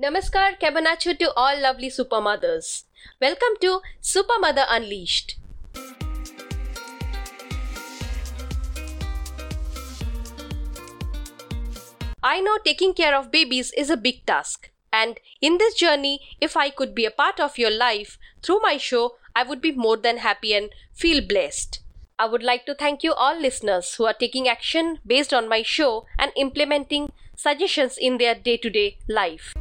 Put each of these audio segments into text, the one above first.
Namaskar Kebanachu to all lovely super mothers. Welcome to Super Mother Unleashed. I know taking care of babies is a big task. And in this journey, if I could be a part of your life through my show, I would be more than happy and feel blessed. I would like to thank you all listeners who are taking action based on my show and implementing suggestions in their day to day life.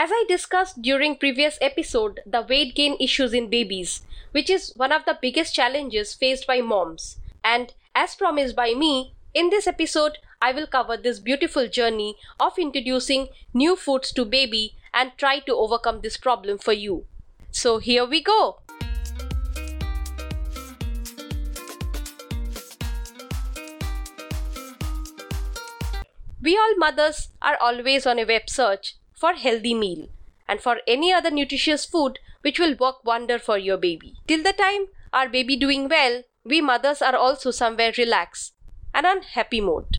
As I discussed during previous episode, the weight gain issues in babies, which is one of the biggest challenges faced by moms. And as promised by me, in this episode, I will cover this beautiful journey of introducing new foods to baby and try to overcome this problem for you. So here we go. We all mothers are always on a web search for healthy meal and for any other nutritious food which will work wonder for your baby. Till the time our baby doing well, we mothers are also somewhere relaxed and on happy mode.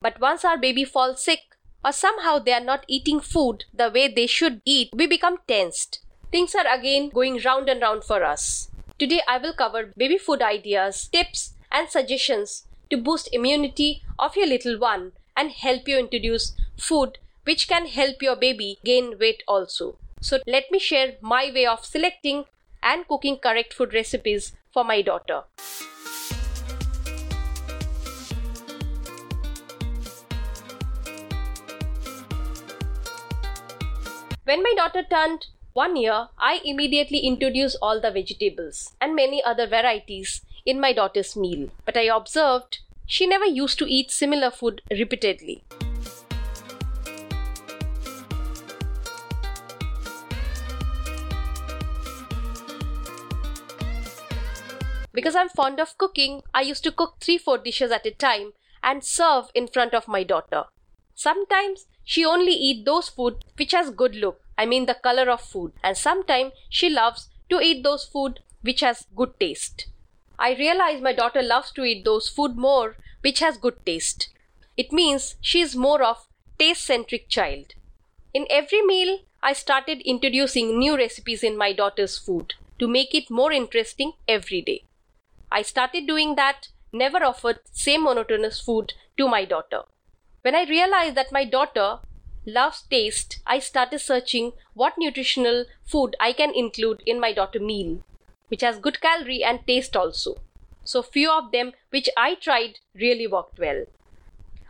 But once our baby falls sick or somehow they are not eating food the way they should eat, we become tensed. Things are again going round and round for us. Today I will cover baby food ideas, tips and suggestions to boost immunity of your little one and help you introduce food which can help your baby gain weight also. So let me share my way of selecting and cooking correct food recipes for my daughter. When my daughter turned one year, I immediately introduced all the vegetables and many other varieties in my daughter's meal. But I observed she never used to eat similar food repeatedly. Because I'm fond of cooking, I used to cook 3 4 dishes at a time and serve in front of my daughter. Sometimes she only eat those food which has good look, I mean the color of food, and sometimes she loves to eat those food which has good taste. I realize my daughter loves to eat those food more which has good taste. It means she is more of taste centric child. In every meal, I started introducing new recipes in my daughter's food to make it more interesting every day. I started doing that, never offered same monotonous food to my daughter. When I realized that my daughter loves taste, I started searching what nutritional food I can include in my daughter meal, which has good calorie and taste also. So few of them which I tried really worked well.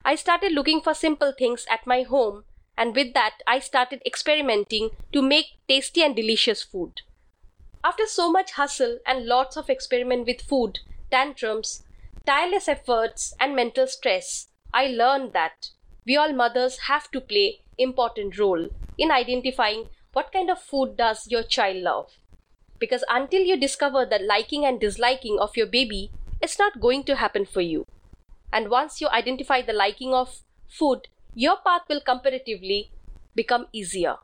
I started looking for simple things at my home and with that I started experimenting to make tasty and delicious food. After so much hustle and lots of experiment with food, tantrums, tireless efforts and mental stress, I learned that we all mothers have to play important role in identifying what kind of food does your child love. Because until you discover the liking and disliking of your baby, it's not going to happen for you. And once you identify the liking of food, your path will comparatively become easier.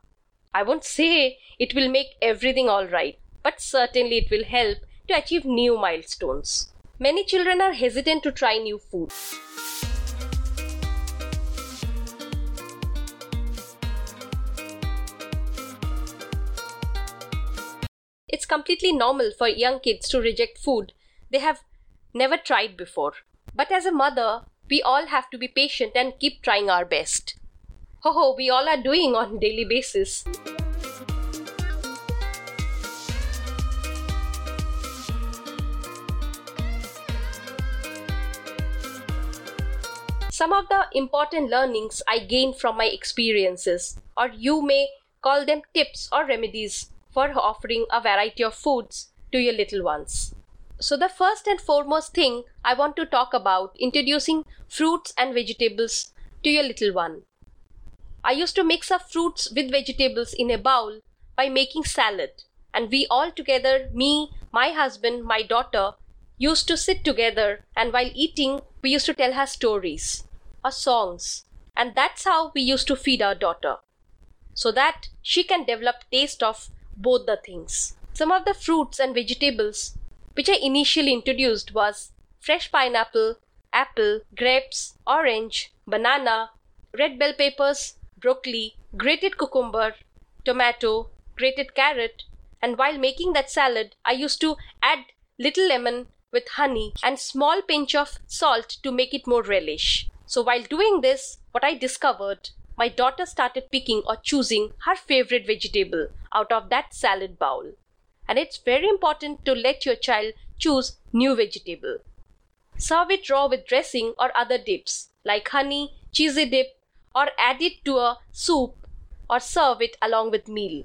I won't say it will make everything all right, but certainly it will help to achieve new milestones. Many children are hesitant to try new food. It's completely normal for young kids to reject food they have never tried before. But as a mother, we all have to be patient and keep trying our best. Ho ho, we all are doing on daily basis. Some of the important learnings I gained from my experiences, or you may call them tips or remedies for offering a variety of foods to your little ones. So, the first and foremost thing I want to talk about introducing fruits and vegetables to your little one. I used to mix up fruits with vegetables in a bowl by making salad, and we all together, me, my husband, my daughter, used to sit together and while eating, we used to tell her stories or songs, and that's how we used to feed our daughter so that she can develop taste of both the things. Some of the fruits and vegetables which I initially introduced was fresh pineapple, apple, grapes, orange, banana, red bell peppers, broccoli, grated cucumber, tomato, grated carrot, and while making that salad, I used to add little lemon with honey and small pinch of salt to make it more relish. So while doing this, what I discovered, my daughter started picking or choosing her favorite vegetable out of that salad bowl. And it's very important to let your child choose new vegetable. Serve it raw with dressing or other dips like honey, cheesy dip, or add it to a soup or serve it along with meal.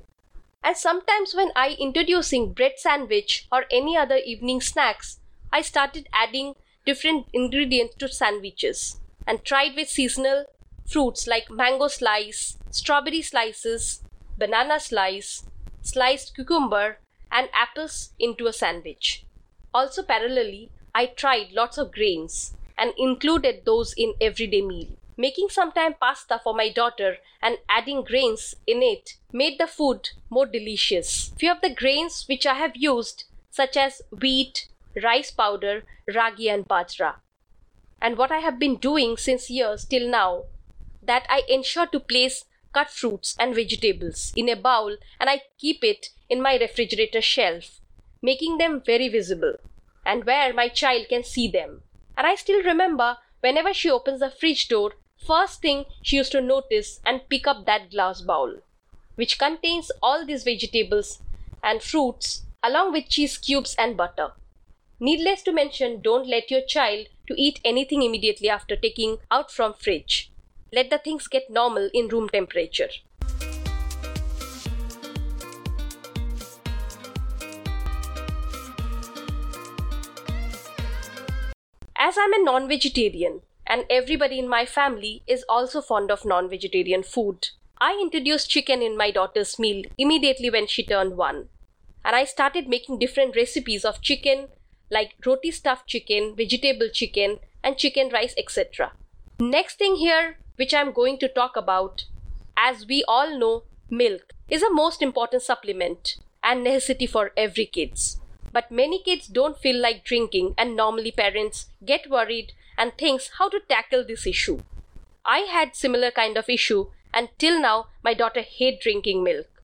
And sometimes when I introducing bread sandwich or any other evening snacks, I started adding different ingredients to sandwiches and tried with seasonal fruits like mango slice, strawberry slices, banana slice, sliced cucumber, and apples into a sandwich. Also, parallelly, I tried lots of grains and included those in everyday meal. Making sometime pasta for my daughter and adding grains in it made the food more delicious. Few of the grains which I have used, such as wheat, rice powder, ragi, and bajra. And what I have been doing since years till now, that I ensure to place cut fruits and vegetables in a bowl and I keep it in my refrigerator shelf, making them very visible and where my child can see them. And I still remember whenever she opens the fridge door, first thing she used to notice and pick up that glass bowl, which contains all these vegetables and fruits along with cheese cubes and butter. Needless to mention, don't let your child to eat anything immediately after taking out from fridge. Let the things get normal in room temperature. As I'm a non vegetarian and everybody in my family is also fond of non vegetarian food, I introduced chicken in my daughter's meal immediately when she turned one. And I started making different recipes of chicken like roti stuffed chicken, vegetable chicken, and chicken rice, etc. Next thing here, which I'm going to talk about, as we all know, milk is a most important supplement and necessity for every kids. But many kids don't feel like drinking, and normally parents get worried and thinks how to tackle this issue. I had similar kind of issue, and till now my daughter hate drinking milk.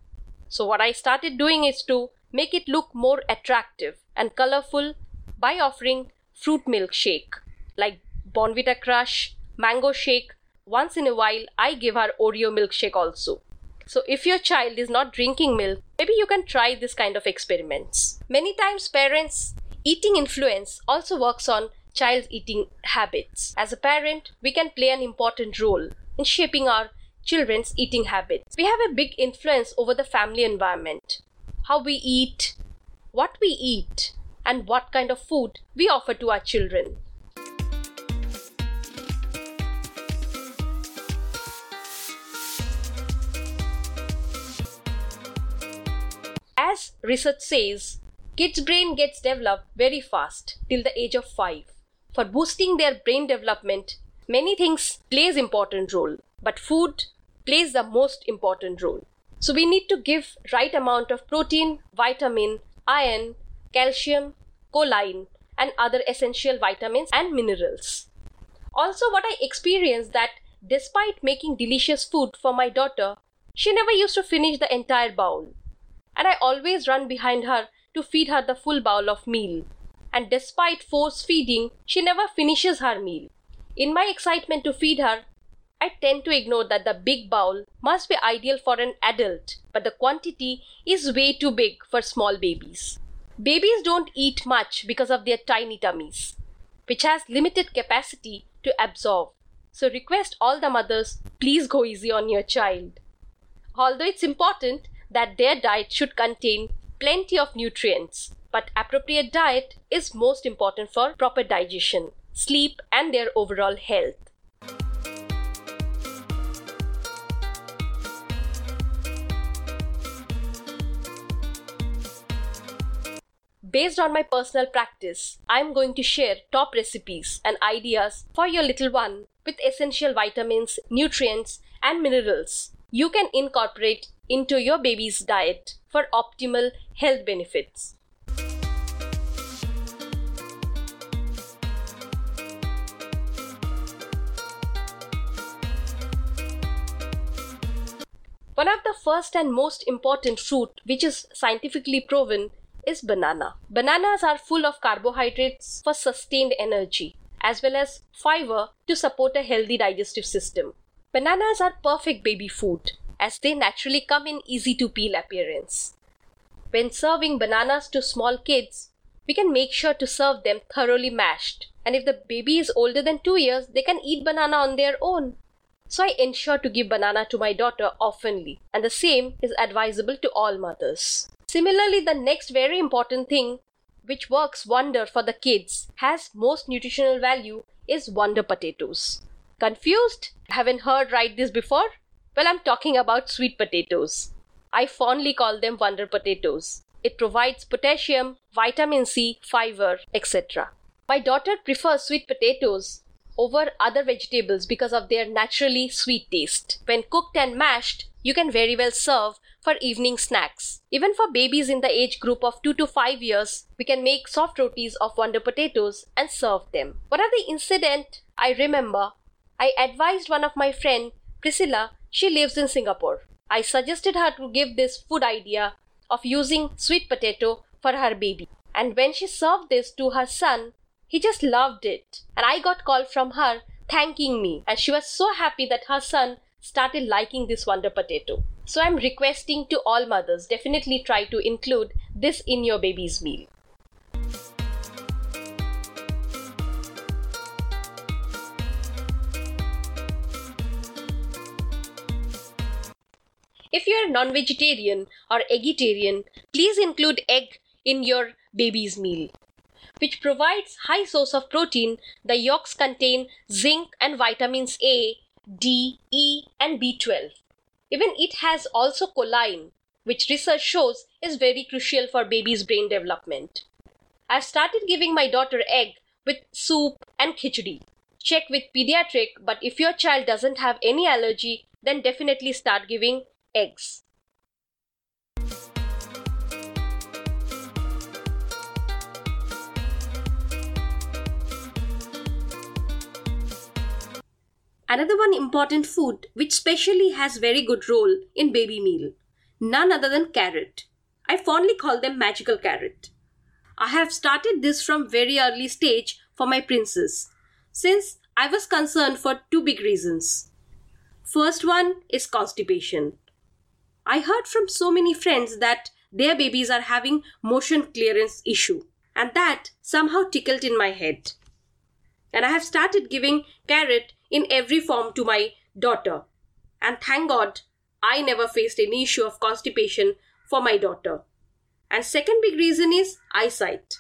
So what I started doing is to make it look more attractive and colorful by offering fruit milk shake like Bournvita Crush, mango shake. Once in a while, I give her Oreo milkshake also. So, if your child is not drinking milk, maybe you can try this kind of experiments. Many times, parents' eating influence also works on child's eating habits. As a parent, we can play an important role in shaping our children's eating habits. We have a big influence over the family environment, how we eat, what we eat, and what kind of food we offer to our children. As research says, kids' brain gets developed very fast till the age of 5. For boosting their brain development, many things plays important role, but food plays the most important role. So we need to give right amount of protein, vitamin, iron, calcium, choline and other essential vitamins and minerals. Also what I experienced that despite making delicious food for my daughter, she never used to finish the entire bowl and I always run behind her to feed her the full bowl of meal. And despite force feeding, she never finishes her meal. In my excitement to feed her, I tend to ignore that the big bowl must be ideal for an adult, but the quantity is way too big for small babies. Babies don't eat much because of their tiny tummies, which has limited capacity to absorb. So request all the mothers, please go easy on your child. Although it's important, that their diet should contain plenty of nutrients, but appropriate diet is most important for proper digestion, sleep, and their overall health. based on my personal practice, I'm going to share top recipes and ideas for your little one with essential vitamins, nutrients, and minerals you can incorporate into your baby's diet for optimal health benefits. One of the first and most important fruit, which is scientifically proven, is banana. Bananas are full of carbohydrates for sustained energy as well as fiber to support a healthy digestive system. Bananas are perfect baby food as they naturally come in easy to peel appearance. When serving bananas to small kids, we can make sure to serve them thoroughly mashed. And if the baby is older than 2 years, they can eat banana on their own. So I ensure to give banana to my daughter oftenly, and the same is advisable to all mothers. Similarly, the next very important thing which works wonder for the kids has most nutritional value is wonder potatoes. Confused? Haven't heard right this before? Well, I'm talking about sweet potatoes. I fondly call them wonder potatoes. It provides potassium, vitamin C, fiber, etc. My daughter prefers sweet potatoes over other vegetables because of their naturally sweet taste. When cooked and mashed, you can very well serve for evening snacks. Even for babies in the age group of 2 to 5 years, we can make soft rotis of wonder potatoes and serve them. One of the incident I remember, I advised one of my friend Priscilla, she lives in Singapore. I suggested her to give this food idea of using sweet potato for her baby. And when she served this to her son, he just loved it. And I got call from her thanking me. And she was so happy that her son started liking this wonder potato. So I'm requesting to all mothers definitely try to include this in your baby's meal. If you are non-vegetarian or eggitarian, please include egg in your baby's meal. Which provides high source of protein, the yolks contain zinc and vitamins A, D, E and B12. Even it has also choline, which research shows is very crucial for baby's brain development. I've started giving my daughter egg with soup and khichdi. Check with pediatric, but if your child doesn't have any allergy, then definitely start giving eggs. Another one important food which specially has very good role in baby meal, none other than carrot. I fondly call them magical carrot. I have started this from very early stage for my princess since I was concerned for two big reasons. First one is constipation. I heard from so many friends that their babies are having motion clearance issue and that somehow tickled in my head. And I have started giving carrot in every form to my daughter. And thank God I never faced any issue of constipation for my daughter. And second big reason is eyesight.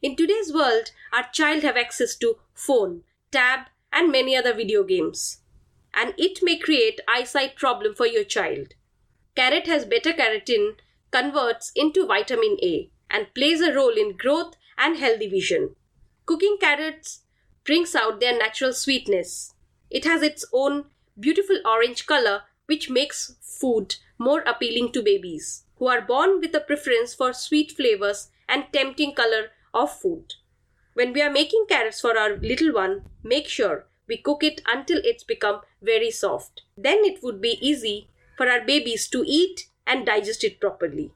In today's world, our child have access to phone, tab and many other video games. And it may create eyesight problem for your child. Carrot has beta carotene, converts into vitamin A, and plays a role in growth and healthy vision. Cooking carrots brings out their natural sweetness. It has its own beautiful orange color, which makes food more appealing to babies who are born with a preference for sweet flavors and tempting color of food. When we are making carrots for our little one, make sure we cook it until it's become very soft. Then it would be easy for our babies to eat and digest it properly.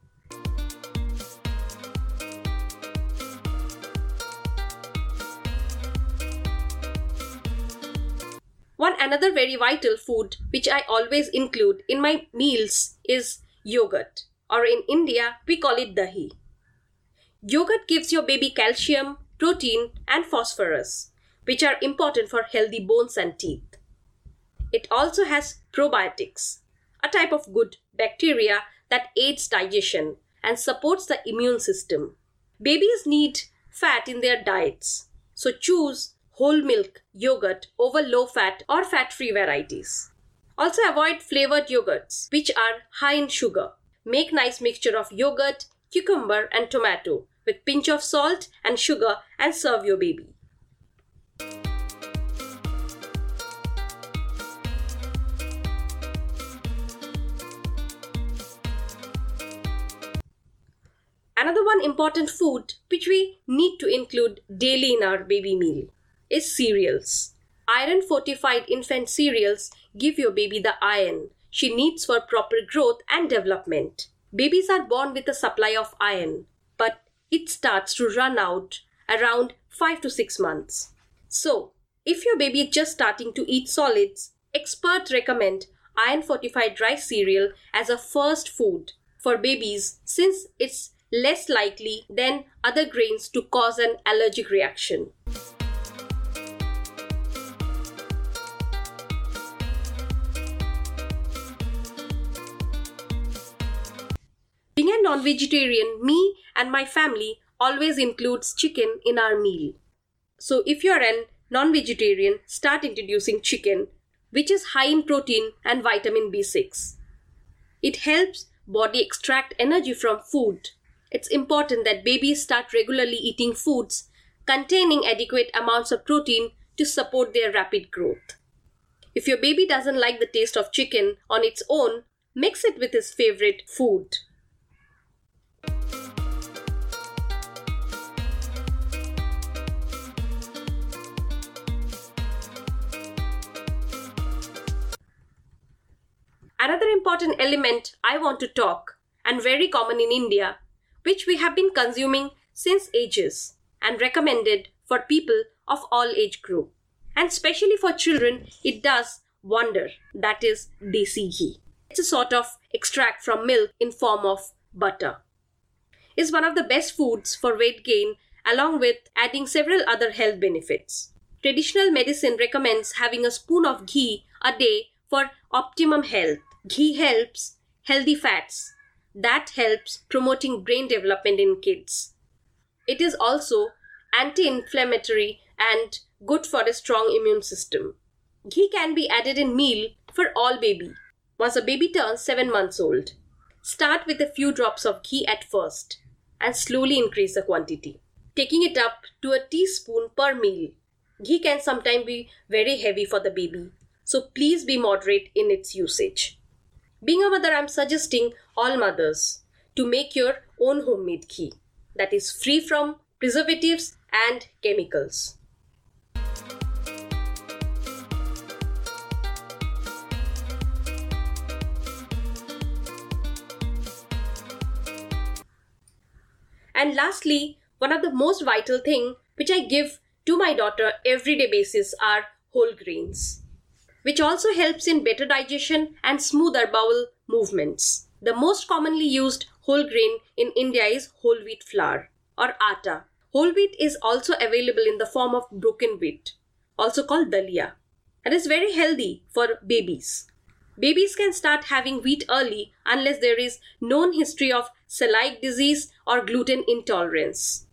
One another very vital food which I always include in my meals is yogurt, or in India we call it dahi. Yogurt gives your baby calcium, protein, and phosphorus, which are important for healthy bones and teeth. It also has probiotics, a type of good bacteria that aids digestion and supports the immune system. Babies need fat in their diets, so choose whole milk yogurt over low fat or fat free varieties. Also avoid flavored yogurts which are high in sugar. Make nice mixture of yogurt, cucumber and tomato with pinch of salt and sugar and serve your baby. Another one important food which we need to include daily in our baby meal is cereals. Iron fortified infant cereals give your baby the iron she needs for proper growth and development. Babies are born with a supply of iron, but it starts to run out around 5 to 6 months. So, if your baby is just starting to eat solids, experts recommend iron fortified rice cereal as a first food for babies since it's less likely than other grains to cause an allergic reaction. Non vegetarian, me and my family always includes chicken in our meal. So if you're an non-vegetarian, start introducing chicken, which is high in protein and vitamin B6. It helps body extract energy from food. It's important that babies start regularly eating foods containing adequate amounts of protein to support their rapid growth. If your baby doesn't like the taste of chicken on its own, mix it with his favorite food. Another important element I want to talk, and very common in India, which we have been consuming since ages and recommended for people of all age group. And especially for children, it does wonder. That is desi ghee. It's a sort of extract from milk in form of butter. Is one of the best foods for weight gain along with adding several other health benefits. Traditional medicine recommends having a spoon of ghee a day for optimum health Ghee helps healthy fats. That helps promoting brain development in kids. It is also anti inflammatory and good for a strong immune system. Ghee can be added in meal for all baby once a baby turns 7 months old. Start with a few drops of ghee at first and slowly increase the quantity, taking it up to a teaspoon per meal. Ghee can sometimes be very heavy for the baby, so please be moderate in its usage. Being a mother, I'm suggesting all mothers to make your own homemade ghee that is free from preservatives and chemicals. And lastly, one of the most vital thing which I give to my daughter everyday basis are whole grains which also helps in better digestion and smoother bowel movements. The most commonly used whole grain in India is whole wheat flour or atta. Whole wheat is also available in the form of broken wheat, also called dalia, and is very healthy for babies. Babies can start having wheat early unless there is known history of celiac disease or gluten intolerance.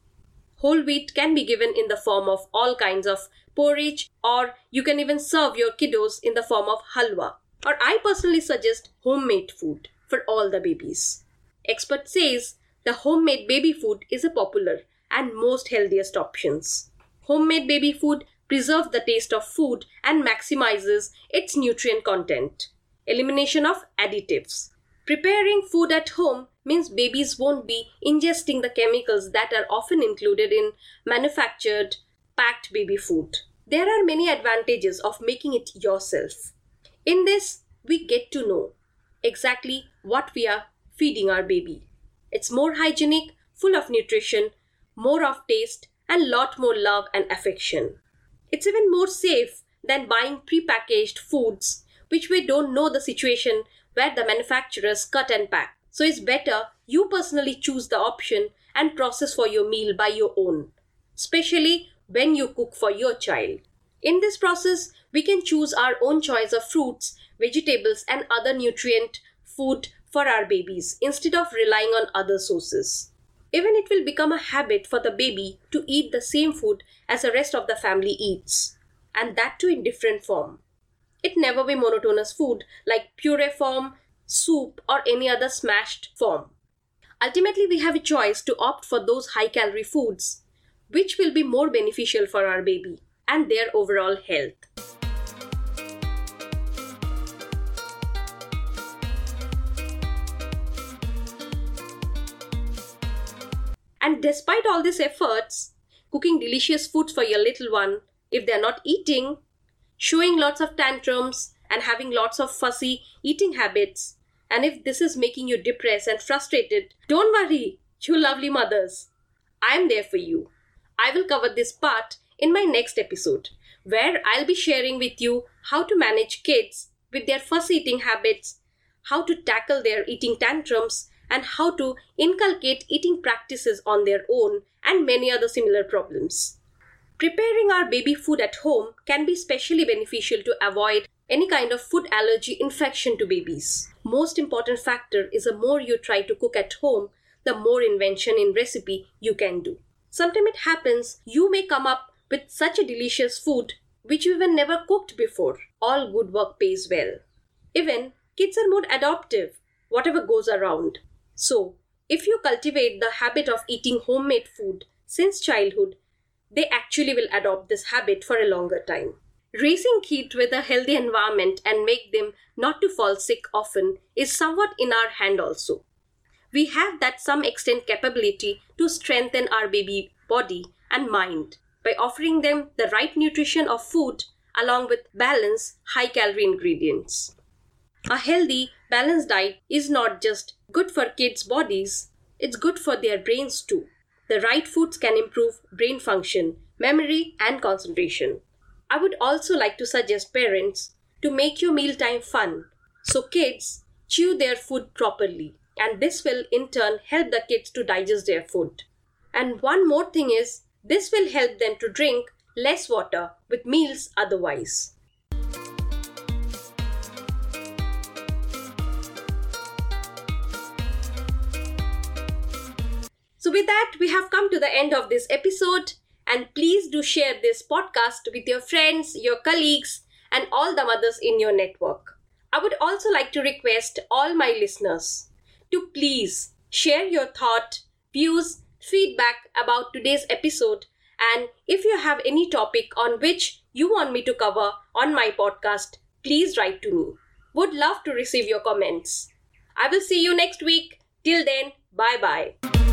Whole wheat can be given in the form of all kinds of porridge, or you can even serve your kiddos in the form of halwa. Or I personally suggest homemade food for all the babies. Expert says the homemade baby food is a popular and most healthiest options. Homemade baby food preserves the taste of food and maximizes its nutrient content. Elimination of additives. Preparing food at home means babies won't be ingesting the chemicals that are often included in manufactured packed baby food. There are many advantages of making it yourself. In this, we get to know exactly what we are feeding our baby. It's more hygienic, full of nutrition, more of taste, and lot more love and affection. It's even more safe than buying prepackaged foods which we don't know the situation where the manufacturers cut and pack. So it's better you personally choose the option and process for your meal by your own, especially when you cook for your child. In this process, we can choose our own choice of fruits, vegetables, and other nutrient food for our babies instead of relying on other sources. Even it will become a habit for the baby to eat the same food as the rest of the family eats, and that too in different form. It never be monotonous food like puree form, soup, or any other smashed form. Ultimately, we have a choice to opt for those high calorie foods which will be more beneficial for our baby and their overall health. And despite all these efforts, cooking delicious foods for your little one, if they are not eating, showing lots of tantrums, and having lots of fussy eating habits, and if this is making you depressed and frustrated, don't worry, you lovely mothers. I'm there for you. I will cover this part in my next episode, where I'll be sharing with you how to manage kids with their fuss eating habits, how to tackle their eating tantrums, and how to inculcate eating practices on their own, and many other similar problems. Preparing our baby food at home can be especially beneficial to avoid any kind of food allergy infection to babies. Most important factor is the more you try to cook at home, the more invention in recipe you can do. Sometimes it happens you may come up with such a delicious food which you even never cooked before. All good work pays well. Even kids are more adaptive, whatever goes around. So, if you cultivate the habit of eating homemade food since childhood, they actually will adopt this habit for a longer time. Raising kids with a healthy environment and make them not to fall sick often is somewhat in our hand also. We have that some extent capability to strengthen our baby body and mind by offering them the right nutrition of food along with balanced high calorie ingredients. A healthy, balanced diet is not just good for kids' bodies, it's good for their brains too. The right foods can improve brain function, memory, and concentration. I would also like to suggest parents to make your mealtime fun so kids chew their food properly, and this will in turn help the kids to digest their food. And one more thing is, this will help them to drink less water with meals otherwise. So, with that, we have come to the end of this episode. And please do share this podcast with your friends, your colleagues, and all the mothers in your network. I would also like to request all my listeners to please share your thought, views, feedback about today's episode. And if you have any topic on which you want me to cover on my podcast, please write to me. Would love to receive your comments. I will see you next week. Till then, bye bye.